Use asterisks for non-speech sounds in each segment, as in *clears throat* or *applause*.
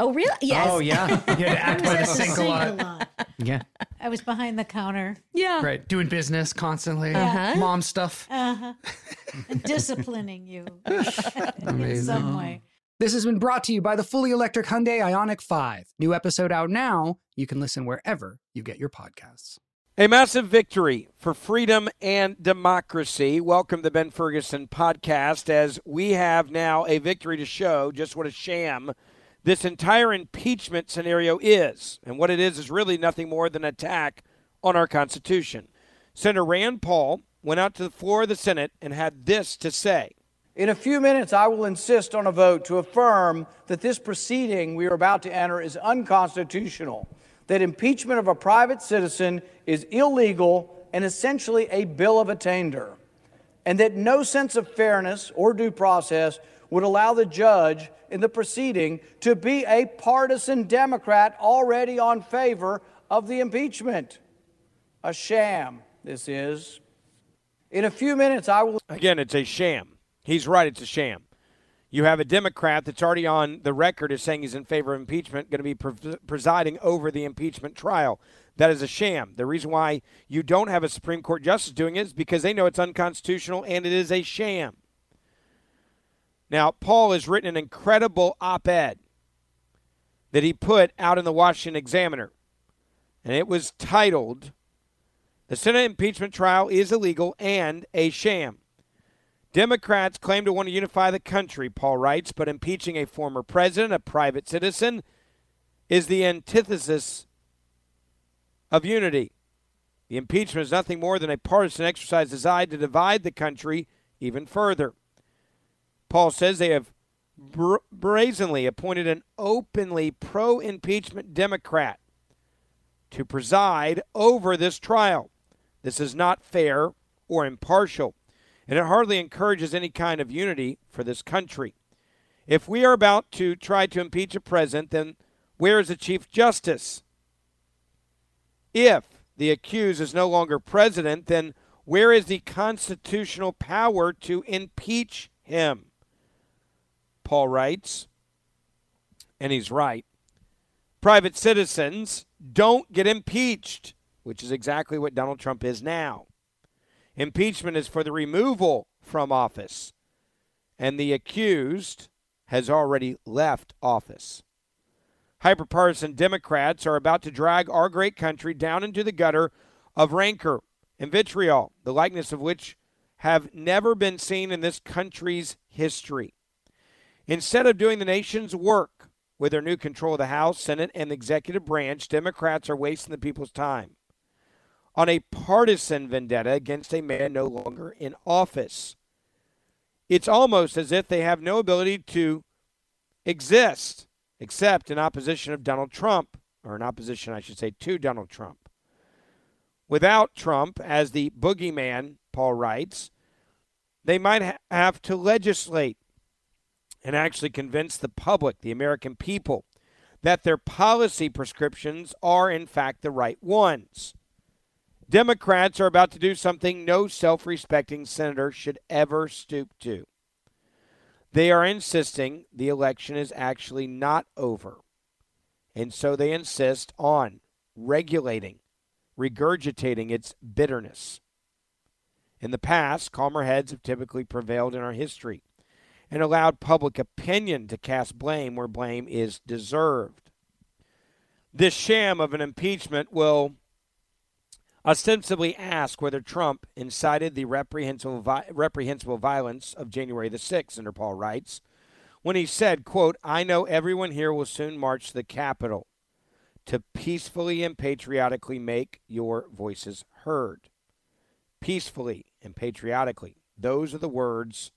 Oh, really? Yes. Oh yeah, *laughs* you had to act by the I was at sink a sink lot. Yeah, I was behind the counter, Yeah. Right, doing business constantly, Uh-huh. mom stuff. uh-huh. disciplining you *laughs* in some way. This has been brought to you by the fully electric Hyundai Ioniq 5. New episode out now. You can listen wherever you get your podcasts. A massive victory for freedom and democracy. Welcome to the Ben Ferguson podcast as we have now a victory to show just what a sham this entire impeachment scenario is. And what it is is really nothing more than an attack on our Constitution. Senator Rand Paul went out to the floor of the Senate and had this to say. In a few minutes, I will insist on a vote to affirm that this proceeding we are about to enter is unconstitutional, that impeachment of a private citizen is illegal and essentially a bill of attainder, and that no sense of fairness or due process would allow the judge in the proceeding to be a partisan Democrat already on favor of the impeachment. A sham, this is. In a few minutes, I will. Again, it's a sham. He's right, it's a sham. You have a Democrat that's already on the record as saying he's in favor of impeachment, going to be pre- presiding over the impeachment trial. That is a sham. The reason why you don't have a Supreme Court justice doing it is because they know it's unconstitutional and it is a sham. Now, Paul has written an incredible op ed that he put out in the Washington Examiner, and it was titled The Senate Impeachment Trial is Illegal and a Sham. Democrats claim to want to unify the country, Paul writes, but impeaching a former president, a private citizen, is the antithesis of unity. The impeachment is nothing more than a partisan exercise designed to divide the country even further. Paul says they have bra- brazenly appointed an openly pro impeachment Democrat to preside over this trial. This is not fair or impartial and it hardly encourages any kind of unity for this country. If we are about to try to impeach a president, then where is the Chief Justice? If the accused is no longer president, then where is the constitutional power to impeach him? Paul writes, and he's right. Private citizens don't get impeached, which is exactly what Donald Trump is now. Impeachment is for the removal from office. And the accused has already left office. Hyperpartisan Democrats are about to drag our great country down into the gutter of rancor and vitriol, the likeness of which have never been seen in this country's history. Instead of doing the nation's work with their new control of the House, Senate, and the executive branch, Democrats are wasting the people's time on a partisan vendetta against a man no longer in office. It's almost as if they have no ability to exist except in opposition of Donald Trump, or in opposition, I should say, to Donald Trump. Without Trump as the boogeyman, Paul writes, they might ha- have to legislate and actually convince the public, the American people, that their policy prescriptions are, in fact, the right ones. Democrats are about to do something no self respecting senator should ever stoop to. They are insisting the election is actually not over. And so they insist on regulating, regurgitating its bitterness. In the past, calmer heads have typically prevailed in our history and allowed public opinion to cast blame where blame is deserved. This sham of an impeachment will ostensibly ask whether Trump incited the reprehensible, vi- reprehensible violence of January the 6th, Interpol writes, when he said, quote, I know everyone here will soon march to the Capitol to peacefully and patriotically make your voices heard. Peacefully and patriotically. Those are the words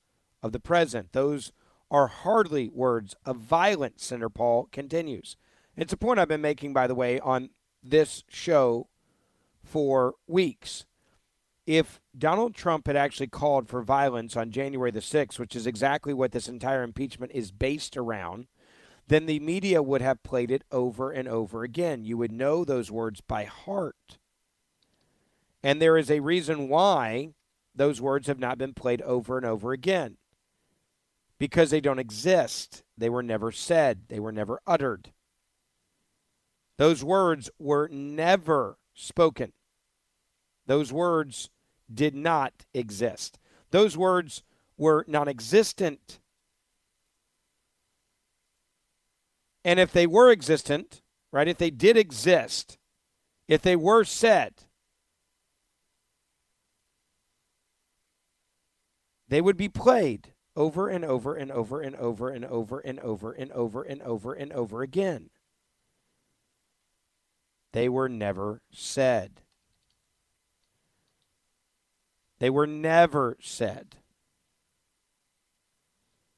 of the president. Those are hardly words of violence, Senator Paul continues. It's a point I've been making, by the way, on this show for weeks. If Donald Trump had actually called for violence on January the 6th, which is exactly what this entire impeachment is based around, then the media would have played it over and over again. You would know those words by heart. And there is a reason why those words have not been played over and over again because they don't exist. They were never said, they were never uttered. Those words were never spoken. Those words did not exist. Those words were non existent. And if they were existent, right, if they did exist, if they were said, they would be played over and over and over and over and over and over and over and over and over again. They were never said. They were never said.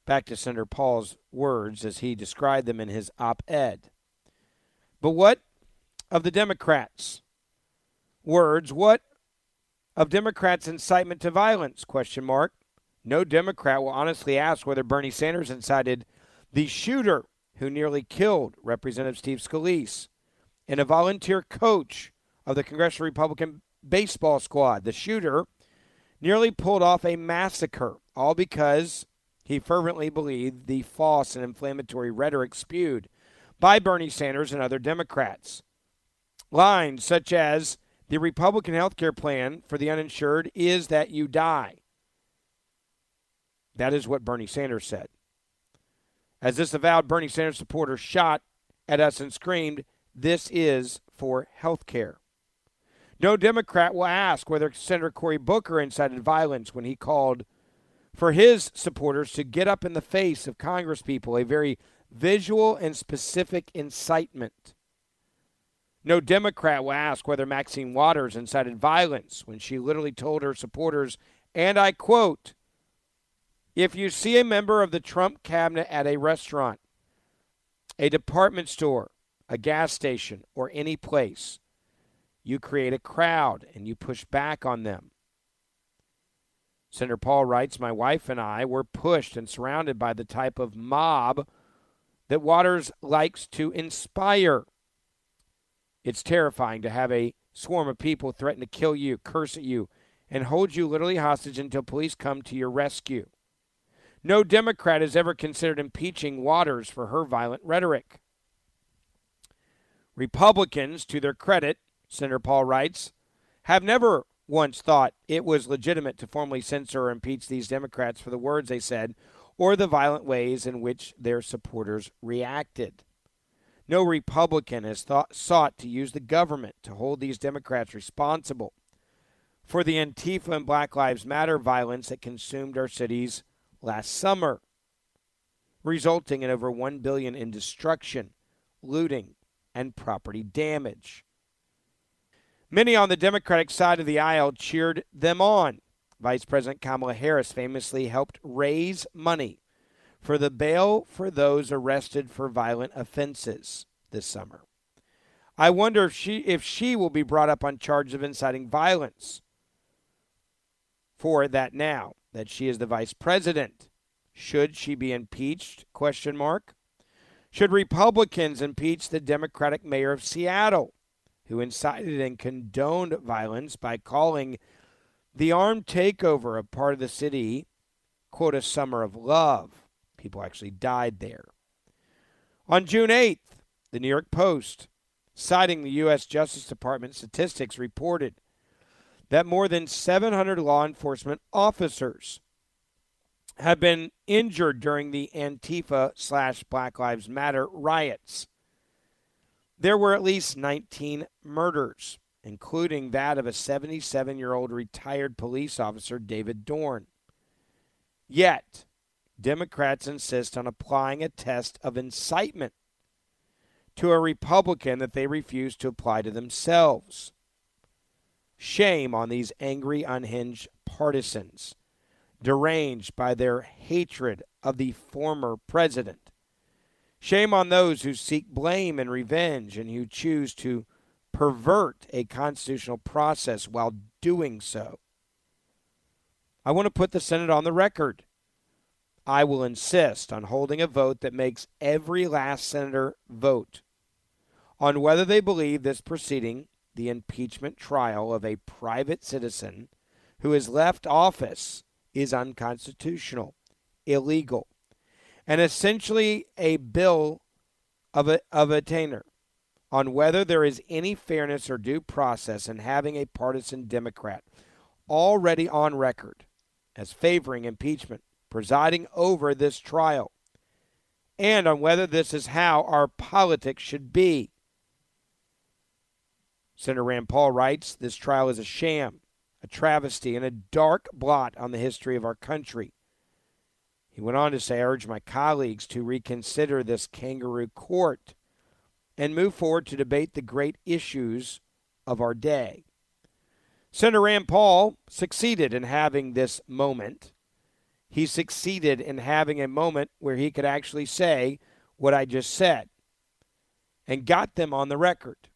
Back to Senator Paul's words as he described them in his op ed. But what of the Democrats' words? What of Democrats' incitement to violence? Question mark. No Democrat will honestly ask whether Bernie Sanders incited the shooter who nearly killed Representative Steve Scalise and a volunteer coach of the Congressional Republican baseball squad. The shooter nearly pulled off a massacre, all because he fervently believed the false and inflammatory rhetoric spewed by Bernie Sanders and other Democrats. Lines such as the Republican health care plan for the uninsured is that you die. That is what Bernie Sanders said. As this avowed Bernie Sanders supporter shot at us and screamed, This is for health care. No Democrat will ask whether Senator Cory Booker incited violence when he called for his supporters to get up in the face of congresspeople, a very visual and specific incitement. No Democrat will ask whether Maxine Waters incited violence when she literally told her supporters, and I quote, if you see a member of the Trump cabinet at a restaurant, a department store, a gas station, or any place, you create a crowd and you push back on them. Senator Paul writes My wife and I were pushed and surrounded by the type of mob that Waters likes to inspire. It's terrifying to have a swarm of people threaten to kill you, curse at you, and hold you literally hostage until police come to your rescue. No Democrat has ever considered impeaching Waters for her violent rhetoric. Republicans, to their credit, Senator Paul writes, have never once thought it was legitimate to formally censor or impeach these Democrats for the words they said or the violent ways in which their supporters reacted. No Republican has thought, sought to use the government to hold these Democrats responsible for the Antifa and Black Lives Matter violence that consumed our cities last summer, resulting in over 1 billion in destruction, looting, and property damage. Many on the Democratic side of the aisle cheered them on. Vice President Kamala Harris famously helped raise money for the bail for those arrested for violent offenses this summer. I wonder if she if she will be brought up on charges of inciting violence for that now that she is the vice president. Should she be impeached? Question mark. Should Republicans impeach the Democratic mayor of Seattle, who incited and condoned violence by calling the armed takeover of part of the city, quote, a summer of love? People actually died there. On June 8th, the New York Post, citing the U.S. Justice Department statistics, reported that more than 700 law enforcement officers have been injured during the Antifa slash Black Lives Matter riots. There were at least 19 murders, including that of a 77 year old retired police officer, David Dorn. Yet, Democrats insist on applying a test of incitement to a Republican that they refuse to apply to themselves. Shame on these angry, unhinged partisans, deranged by their hatred of the former president. Shame on those who seek blame and revenge and who choose to pervert a constitutional process while doing so. I want to put the Senate on the record. I will insist on holding a vote that makes every last senator vote on whether they believe this proceeding the impeachment trial of a private citizen who has left office is unconstitutional, illegal, and essentially a bill of, a, of attainder on whether there is any fairness or due process in having a partisan Democrat already on record as favoring impeachment presiding over this trial, and on whether this is how our politics should be. Senator Rand Paul writes this trial is a sham, a travesty, and a dark blot on the history of our country. He went on to say, I urge my colleagues to reconsider this kangaroo court and move forward to debate the great issues of our day. Senator Rand Paul succeeded in having this moment. He succeeded in having a moment where he could actually say what I just said and got them on the record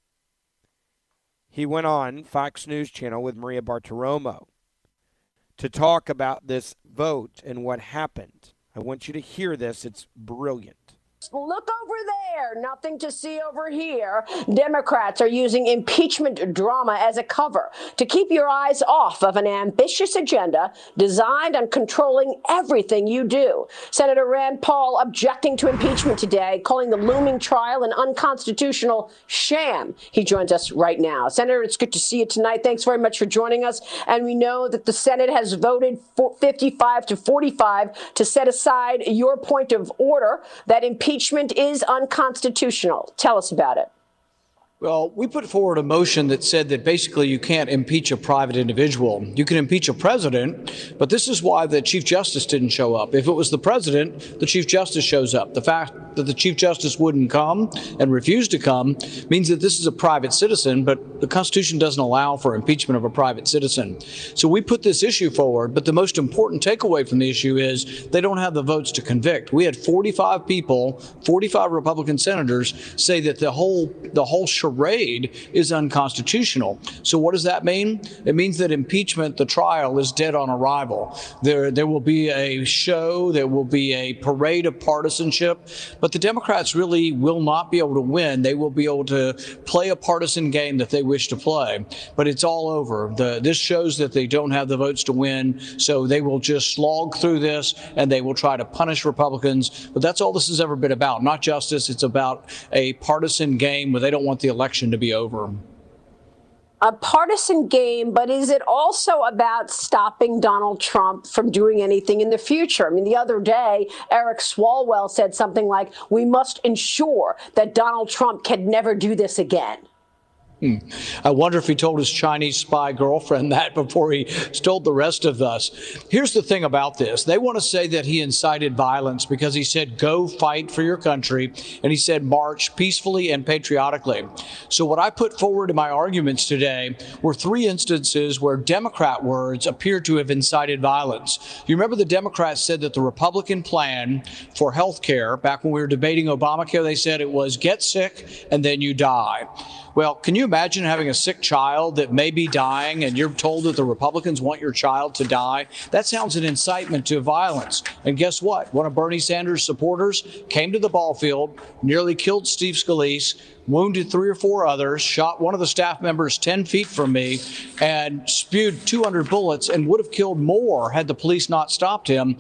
he went on Fox News Channel with Maria Bartiromo to talk about this vote and what happened. I want you to hear this. It's brilliant. Look over there. Nothing to see over here. Democrats are using impeachment drama as a cover to keep your eyes off of an ambitious agenda designed on controlling everything you do. Senator Rand Paul objecting to impeachment today, calling the looming trial an unconstitutional sham. He joins us right now. Senator, it's good to see you tonight. Thanks very much for joining us. And we know that the Senate has voted 55 to 45 to set aside your point of order that impeachment impeachment is unconstitutional. Tell us about it. Well, we put forward a motion that said that basically you can't impeach a private individual. You can impeach a president, but this is why the Chief Justice didn't show up. If it was the president, the Chief Justice shows up. The fact that the Chief Justice wouldn't come and refused to come means that this is a private citizen, but the Constitution doesn't allow for impeachment of a private citizen. So we put this issue forward, but the most important takeaway from the issue is they don't have the votes to convict. We had 45 people, 45 Republican senators say that the whole the whole is unconstitutional. So what does that mean? It means that impeachment, the trial, is dead on arrival. There, there will be a show, there will be a parade of partisanship, but the Democrats really will not be able to win. They will be able to play a partisan game that they wish to play. But it's all over. The, this shows that they don't have the votes to win, so they will just slog through this and they will try to punish Republicans. But that's all this has ever been about. Not justice. It's about a partisan game where they don't want the election to be over. a partisan game, but is it also about stopping Donald Trump from doing anything in the future? I mean, the other day, Eric Swalwell said something like, we must ensure that Donald Trump can never do this again. Hmm. I wonder if he told his Chinese spy girlfriend *laughs* that before he told the rest of us. Here's the thing about this they want to say that he incited violence because he said, go fight for your country, and he said, march peacefully and patriotically. So, what I put forward in my arguments today were three instances where Democrat words appear to have incited violence. You remember the Democrats said that the Republican plan for health care, back when we were debating Obamacare, they said it was get sick and then you die. Well, can you imagine having a sick child that may be dying and you're told that the Republicans want your child to die? That sounds an incitement to violence. And guess what? One of Bernie Sanders' supporters came to the ball field, nearly killed Steve Scalise, wounded three or four others, shot one of the staff members 10 feet from me, and spewed 200 bullets and would have killed more had the police not stopped him.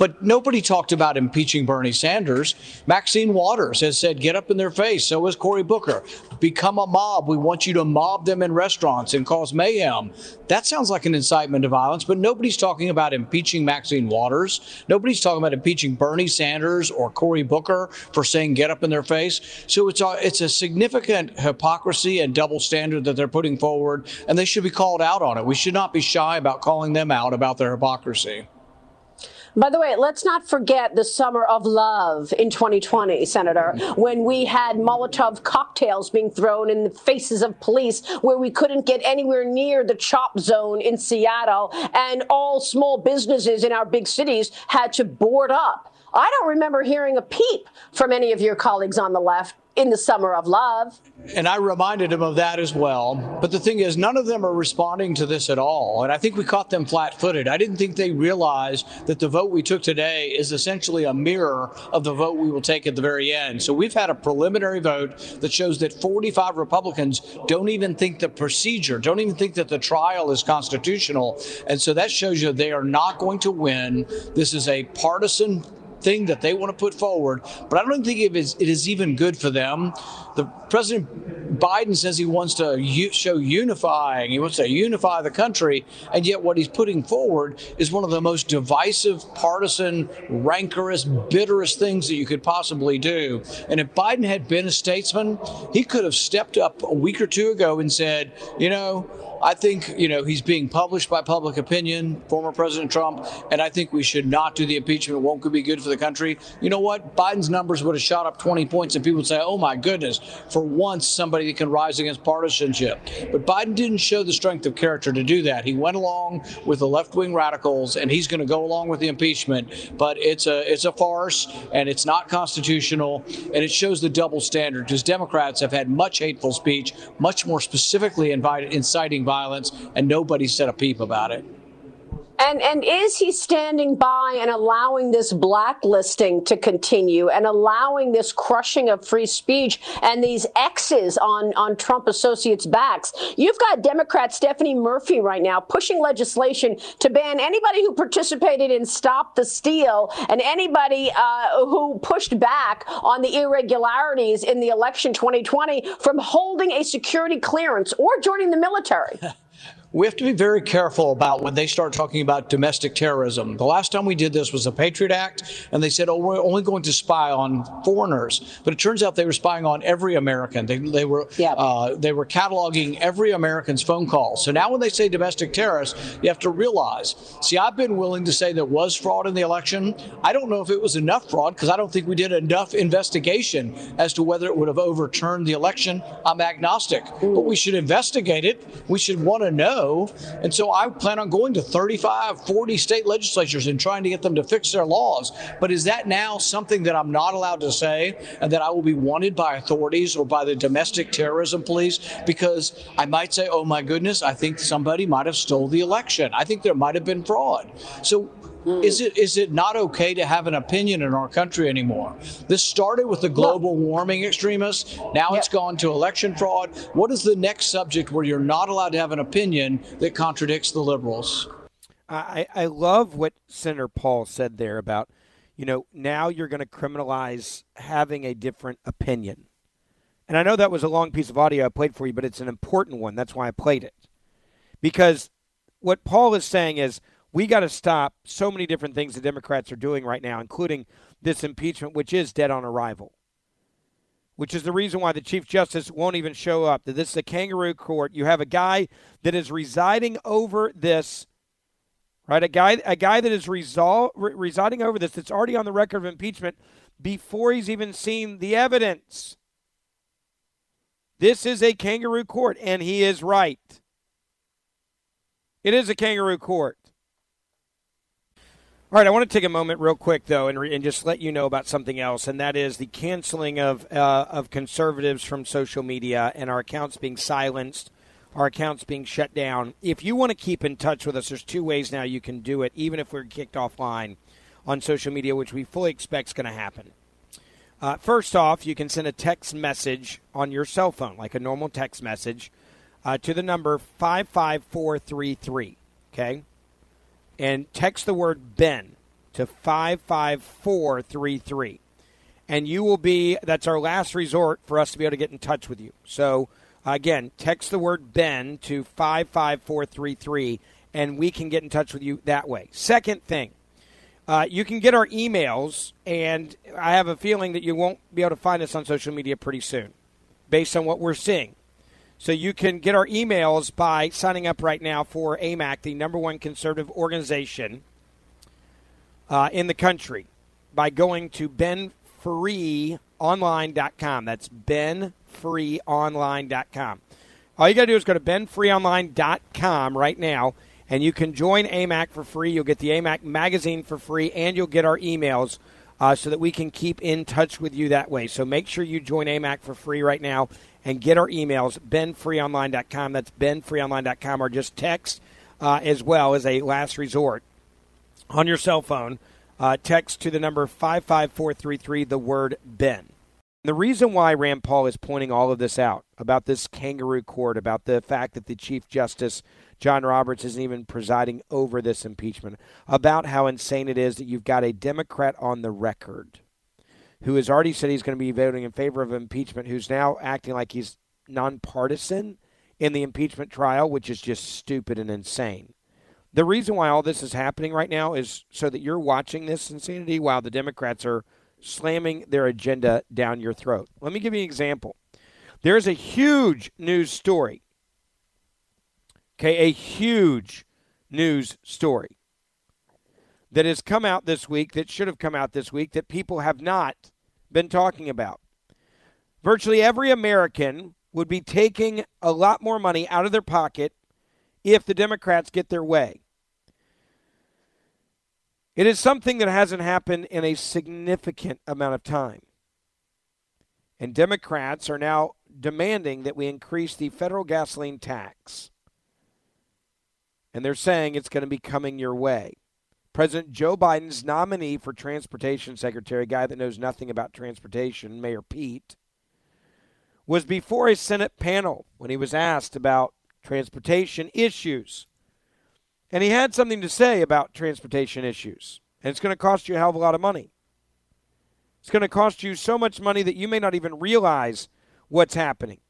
But nobody talked about impeaching Bernie Sanders. Maxine Waters has said, get up in their face. So has Cory Booker. Become a mob. We want you to mob them in restaurants and cause mayhem. That sounds like an incitement to violence, but nobody's talking about impeaching Maxine Waters. Nobody's talking about impeaching Bernie Sanders or Cory Booker for saying get up in their face. So it's a, it's a significant hypocrisy and double standard that they're putting forward, and they should be called out on it. We should not be shy about calling them out about their hypocrisy. By the way, let's not forget the summer of love in 2020, Senator, when we had Molotov cocktails being thrown in the faces of police, where we couldn't get anywhere near the chop zone in Seattle, and all small businesses in our big cities had to board up. I don't remember hearing a peep from any of your colleagues on the left in the summer of love. And I reminded him of that as well. But the thing is, none of them are responding to this at all. And I think we caught them flat footed. I didn't think they realized that the vote we took today is essentially a mirror of the vote we will take at the very end. So we've had a preliminary vote that shows that 45 Republicans don't even think the procedure, don't even think that the trial is constitutional. And so that shows you they are not going to win. This is a partisan thing that they want to put forward, but I don't think it is, it is even good for them. The President Biden says he wants to u- show unifying, he wants to unify the country, and yet what he's putting forward is one of the most divisive, partisan, rancorous, bitterest things that you could possibly do. And if Biden had been a statesman, he could have stepped up a week or two ago and said, you know, I think, you know, he's being published by public opinion, former President Trump, and I think we should not do the impeachment. It won't be good for the country. You know what? Biden's numbers would have shot up 20 points, and people would say, oh my goodness, for once, somebody that can rise against partisanship. But Biden didn't show the strength of character to do that. He went along with the left wing radicals, and he's going to go along with the impeachment. But it's a, it's a farce, and it's not constitutional, and it shows the double standard because Democrats have had much hateful speech, much more specifically invited, inciting violence, and nobody said a peep about it. And and is he standing by and allowing this blacklisting to continue and allowing this crushing of free speech and these X's on, on Trump associates' backs? You've got Democrat Stephanie Murphy right now pushing legislation to ban anybody who participated in Stop the Steal and anybody uh, who pushed back on the irregularities in the election 2020 from holding a security clearance or joining the military. *laughs* We have to be very careful about when they start talking about domestic terrorism. The last time we did this was the Patriot Act, and they said, oh, we're only going to spy on foreigners. But it turns out they were spying on every American. They, they were yeah. uh, they were cataloging every American's phone calls. So now when they say domestic terrorists, you have to realize, see, I've been willing to say there was fraud in the election. I don't know if it was enough fraud because I don't think we did enough investigation as to whether it would have overturned the election. I'm agnostic, but we should investigate it. We should want to know and so I plan on going to 35, 40 state legislatures and trying to get them to fix their laws. But is that now something that I'm not allowed to say and that I will be wanted by authorities or by the domestic terrorism police? Because I might say, oh my goodness, I think somebody might have stole the election. I think there might have been fraud. So Mm. Is it is it not okay to have an opinion in our country anymore? This started with the global warming extremists. Now yep. it's gone to election fraud. What is the next subject where you're not allowed to have an opinion that contradicts the liberals? I, I love what Senator Paul said there about, you know, now you're going to criminalize having a different opinion. And I know that was a long piece of audio I played for you, but it's an important one. That's why I played it. Because what Paul is saying is we got to stop so many different things the Democrats are doing right now, including this impeachment, which is dead on arrival. Which is the reason why the Chief Justice won't even show up. That this is a kangaroo court. You have a guy that is residing over this, right? A guy, a guy that is resol- re- residing over this that's already on the record of impeachment before he's even seen the evidence. This is a kangaroo court, and he is right. It is a kangaroo court. All right, I want to take a moment real quick though, and, re- and just let you know about something else, and that is the canceling of uh, of conservatives from social media and our accounts being silenced, our accounts being shut down. If you want to keep in touch with us, there's two ways now you can do it, even if we're kicked offline on social media, which we fully expect is going to happen. Uh, first off, you can send a text message on your cell phone, like a normal text message, uh, to the number 55433. Okay? And text the word Ben to 55433. And you will be, that's our last resort for us to be able to get in touch with you. So, again, text the word Ben to 55433, and we can get in touch with you that way. Second thing, uh, you can get our emails, and I have a feeling that you won't be able to find us on social media pretty soon, based on what we're seeing. So you can get our emails by signing up right now for AMAC, the number one conservative organization uh, in the country, by going to benfreeonline.com. That's benfreeonline.com. All you got to do is go to benfreeonline.com right now, and you can join AMAC for free. You'll get the AMAC magazine for free, and you'll get our emails uh, so that we can keep in touch with you that way. So make sure you join AMAC for free right now and get our emails, benfreeonline.com. That's benfreeonline.com, or just text uh, as well as a last resort on your cell phone. Uh, text to the number 55433, the word Ben. The reason why Rand Paul is pointing all of this out about this kangaroo court, about the fact that the Chief Justice John Roberts isn't even presiding over this impeachment, about how insane it is that you've got a Democrat on the record who has already said he's going to be voting in favor of impeachment, who's now acting like he's nonpartisan in the impeachment trial, which is just stupid and insane. The reason why all this is happening right now is so that you're watching this insanity while the Democrats are slamming their agenda down your throat. Let me give you an example. There's a huge news story. Okay, a huge news story that has come out this week that should have come out this week that people have not been talking about. Virtually every American would be taking a lot more money out of their pocket if the Democrats get their way. It is something that hasn't happened in a significant amount of time. And Democrats are now demanding that we increase the federal gasoline tax. And they're saying it's going to be coming your way. President Joe Biden's nominee for transportation secretary, guy that knows nothing about transportation, Mayor Pete, was before a Senate panel when he was asked about transportation issues. And he had something to say about transportation issues. And it's going to cost you a hell of a lot of money. It's going to cost you so much money that you may not even realize what's happening.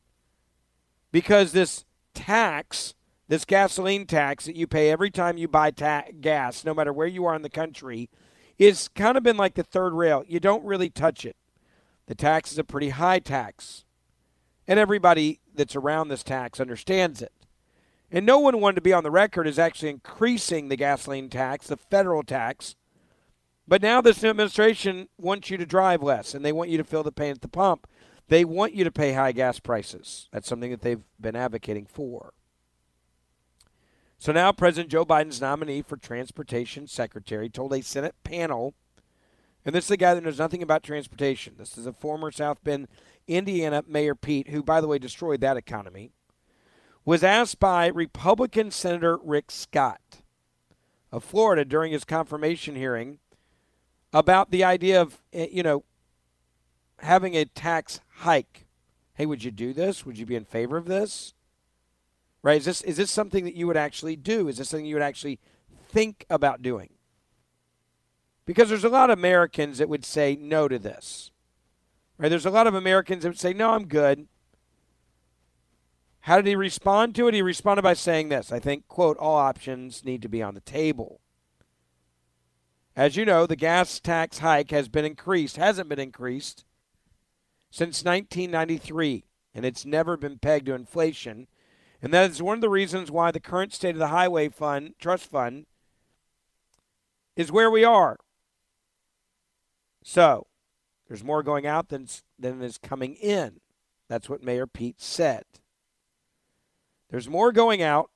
Because this tax this gasoline tax that you pay every time you buy ta- gas, no matter where you are in the country, is kind of been like the third rail. You don't really touch it. The tax is a pretty high tax. And everybody that's around this tax understands it. And no one wanted to be on the record as actually increasing the gasoline tax, the federal tax. But now this new administration wants you to drive less and they want you to fill the paint at the pump. They want you to pay high gas prices. That's something that they've been advocating for. So now President Joe Biden's nominee for transportation secretary told a Senate panel, and this is a guy that knows nothing about transportation. This is a former South Bend, Indiana Mayor Pete, who, by the way, destroyed that economy, was asked by Republican Senator Rick Scott of Florida during his confirmation hearing about the idea of, eh, you know, having a tax hike. Hey, would you do this? Would you be in favor of this? Right? Is this is this something that you would actually do? Is this something you would actually think about doing? Because there's a lot of Americans that would say no to this. Right? There's a lot of Americans that would say, "No, I'm good." How did he respond to it? He responded by saying this. I think, quote, all options need to be on the table. As you know, the gas tax hike has been increased, hasn't been increased since 1993, and it's never been pegged to inflation. And that is one of the reasons why the current state of the Highway Fund, Trust Fund, is where we are. So, there's more going out than, than is coming in. That's what Mayor Pete said. There's more going out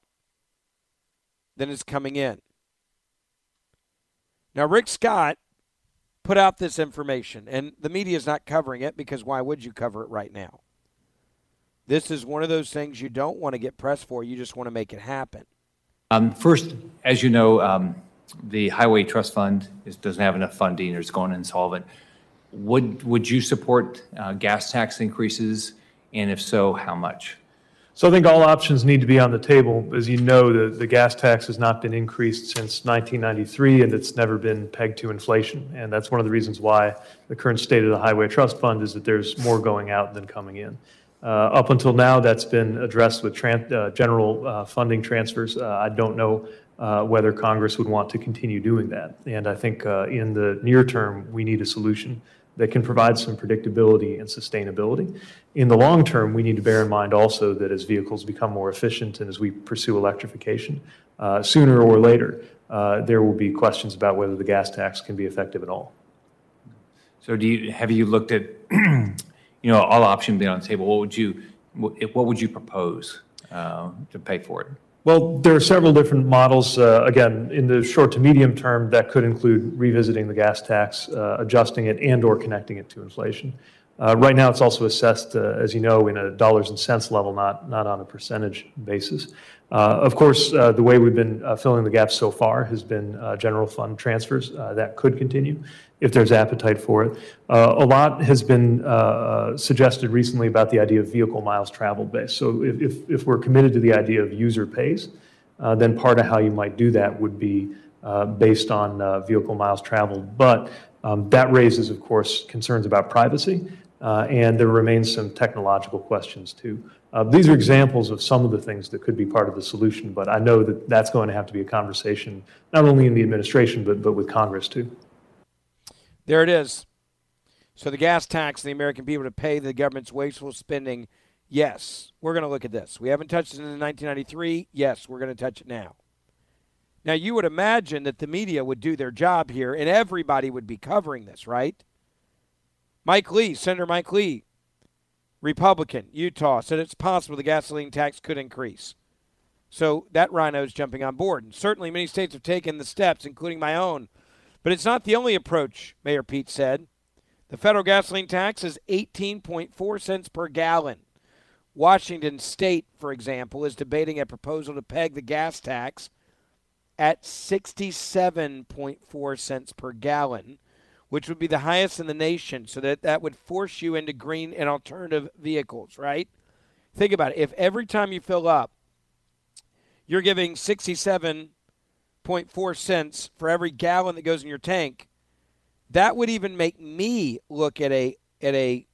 than is coming in. Now, Rick Scott put out this information, and the media is not covering it because why would you cover it right now? This is one of those things you don't want to get pressed for. You just want to make it happen. Um, first, as you know, um, the Highway Trust Fund is, doesn't have enough funding or it's going insolvent. Would, would you support uh, gas tax increases? And if so, how much? So I think all options need to be on the table. As you know, the, the gas tax has not been increased since 1993, and it's never been pegged to inflation. And that's one of the reasons why the current state of the Highway Trust Fund is that there's more going out than coming in. Uh, up until now, that's been addressed with tran- uh, general uh, funding transfers. I don't know whether Congress would want to continue doing that. And I think in the near term, we need a solution that can provide some predictability and sustainability. In the long term, we need to bear in mind also that as vehicles become more efficient and as we pursue electrification, uh, sooner or later, uh, there will be questions about whether the gas tax can be effective at all. So do you, have you looked at, *clears throat* you know, all options being on the table? What would you, what would you propose uh, to pay for it? Well, there are several different models. Uh, again, in the short to medium term, that could include revisiting the gas tax, uh, adjusting it, and/or connecting it to inflation. Uh, right now, it's also assessed, uh, as you know, in a dollars and cents level, not not on a percentage basis. Uh, of course, uh, the way we've been filling the gaps so far has been general fund transfers. that could continue if there's appetite for it. Uh, a lot has been uh, suggested recently about the idea of vehicle miles traveled based. So if, if, if we're committed to the idea of user pays, uh, then part of how you might do that would be uh, based on uh, vehicle miles traveled. But um, that raises, of course, concerns about privacy, uh, and there remains some technological questions too. these are examples of some of the things that could be part of the solution, but I know that that's going to have to be a conversation not only in the administration but, but with Congress too. There it is. So the gas tax the American people to pay the government's wasteful spending. Yes, we're going to look at this. We haven't touched it in 1993. Yes, we're going to touch it now. Now, you would imagine that the media would do their job here and everybody would be covering this, right? Mike Lee, Senator Mike Lee, Republican, Utah, said it's possible the gasoline tax could increase. So that RINO is jumping on board. And certainly many states have taken the steps, including my own, but it's not the only approach, Mayor Pete said. The federal gasoline tax is 18.4 cents per gallon. Washington State, for example, is debating a proposal to peg the gas tax at 67.4 cents per gallon, which would be the highest in the nation. So that that would force you into green and alternative vehicles, right? Think about it. If every time you fill up, you're giving 67 cents for every gallon that goes in your tank, that would even make me look at a at a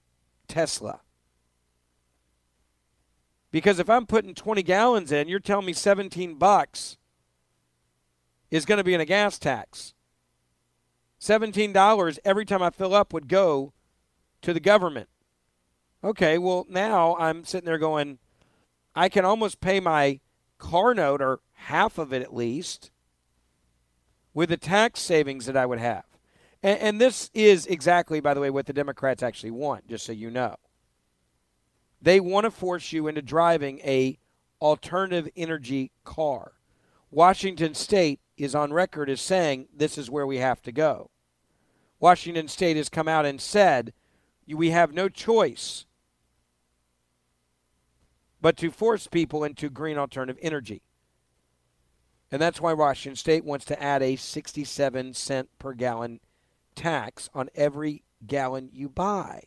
Tesla. Because if I'm putting 20 gallons in, you're telling me 17 bucks is going to be in a gas tax. $17 every time I fill up would go to the government. Okay, well, now I'm sitting there going, I can almost pay my car note or half of it at least with the tax savings that I would have. And, and, this is exactly, by the way, what the Democrats actually want, just so you know. They want to force you into driving a alternative energy car. Washington State is on record as saying this is where we have to go. Washington State has come out and said we have no choice but to force people into green alternative energy. And that's why Washington State wants to add a 67 cent per gallon tax on every gallon you buy.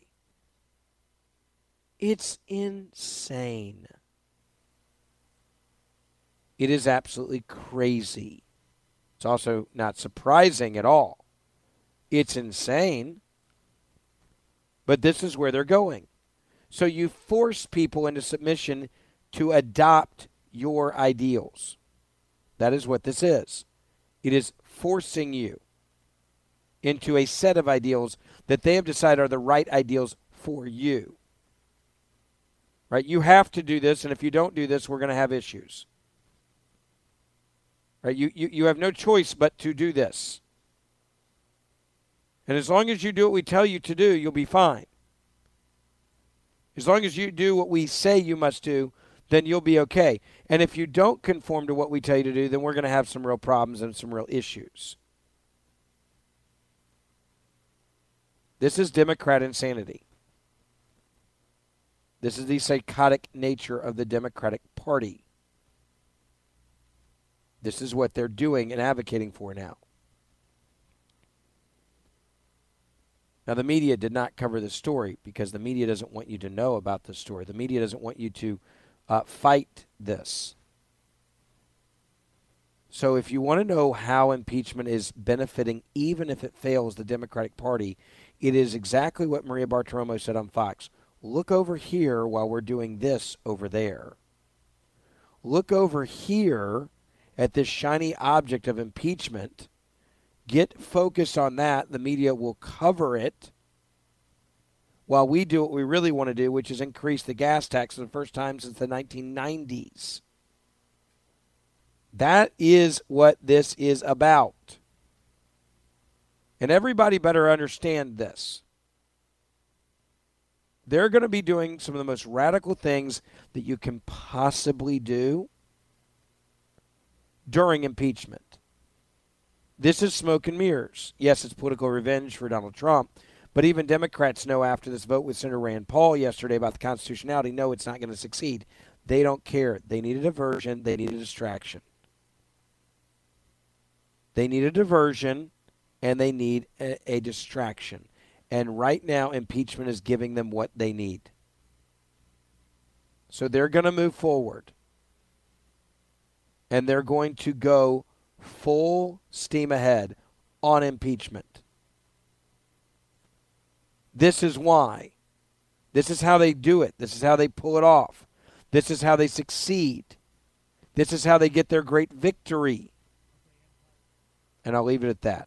It's insane. It is absolutely crazy. It's also not surprising at all. It's insane. But this is where they're going. So you force people into submission to adopt your ideals. That is what this is. It is forcing you into a set of ideals that they have decided are the right ideals for you. Right? You have to do this, and if you don't do this, we're going to have issues. Right? You, you, you have no choice but to do this. And as long as you do what we tell you to do, you'll be fine. As long as you do what we say you must do, then you'll be okay. And if you don't conform to what we tell you to do, then we're going to have some real problems and some real issues. This is Democrat insanity. This is the psychotic nature of the Democratic Party. This is what they're doing and advocating for now. Now, the media did not cover the story because the media doesn't want you to know about the story. The media doesn't want you to uh, fight this. So, if you want to know how impeachment is benefiting, even if it fails the Democratic Party, it is exactly what Maria Bartiromo said on Fox. Look over here while we're doing this over there. Look over here at this shiny object of impeachment Get focused on that. The media will cover it while we do what we really want to do, which is increase the gas tax for the first time since the 1990s. That is what this is about. And everybody better understand this. They're going to be doing some of the most radical things that you can possibly do during impeachment. This is smoke and mirrors. Yes, it's political revenge for Donald Trump, but even Democrats know after this vote with Senator Rand Paul yesterday about the constitutionality, no, it's not going to succeed. They don't care. They need a diversion, they need a distraction. They need a diversion and they need a, a distraction. And right now, impeachment is giving them what they need. So they're going to move forward. And they're going to go full steam ahead on impeachment. This is why. This is how they do it. This is how they pull it off. This is how they succeed. This is how they get their great victory. And I'll leave it at that.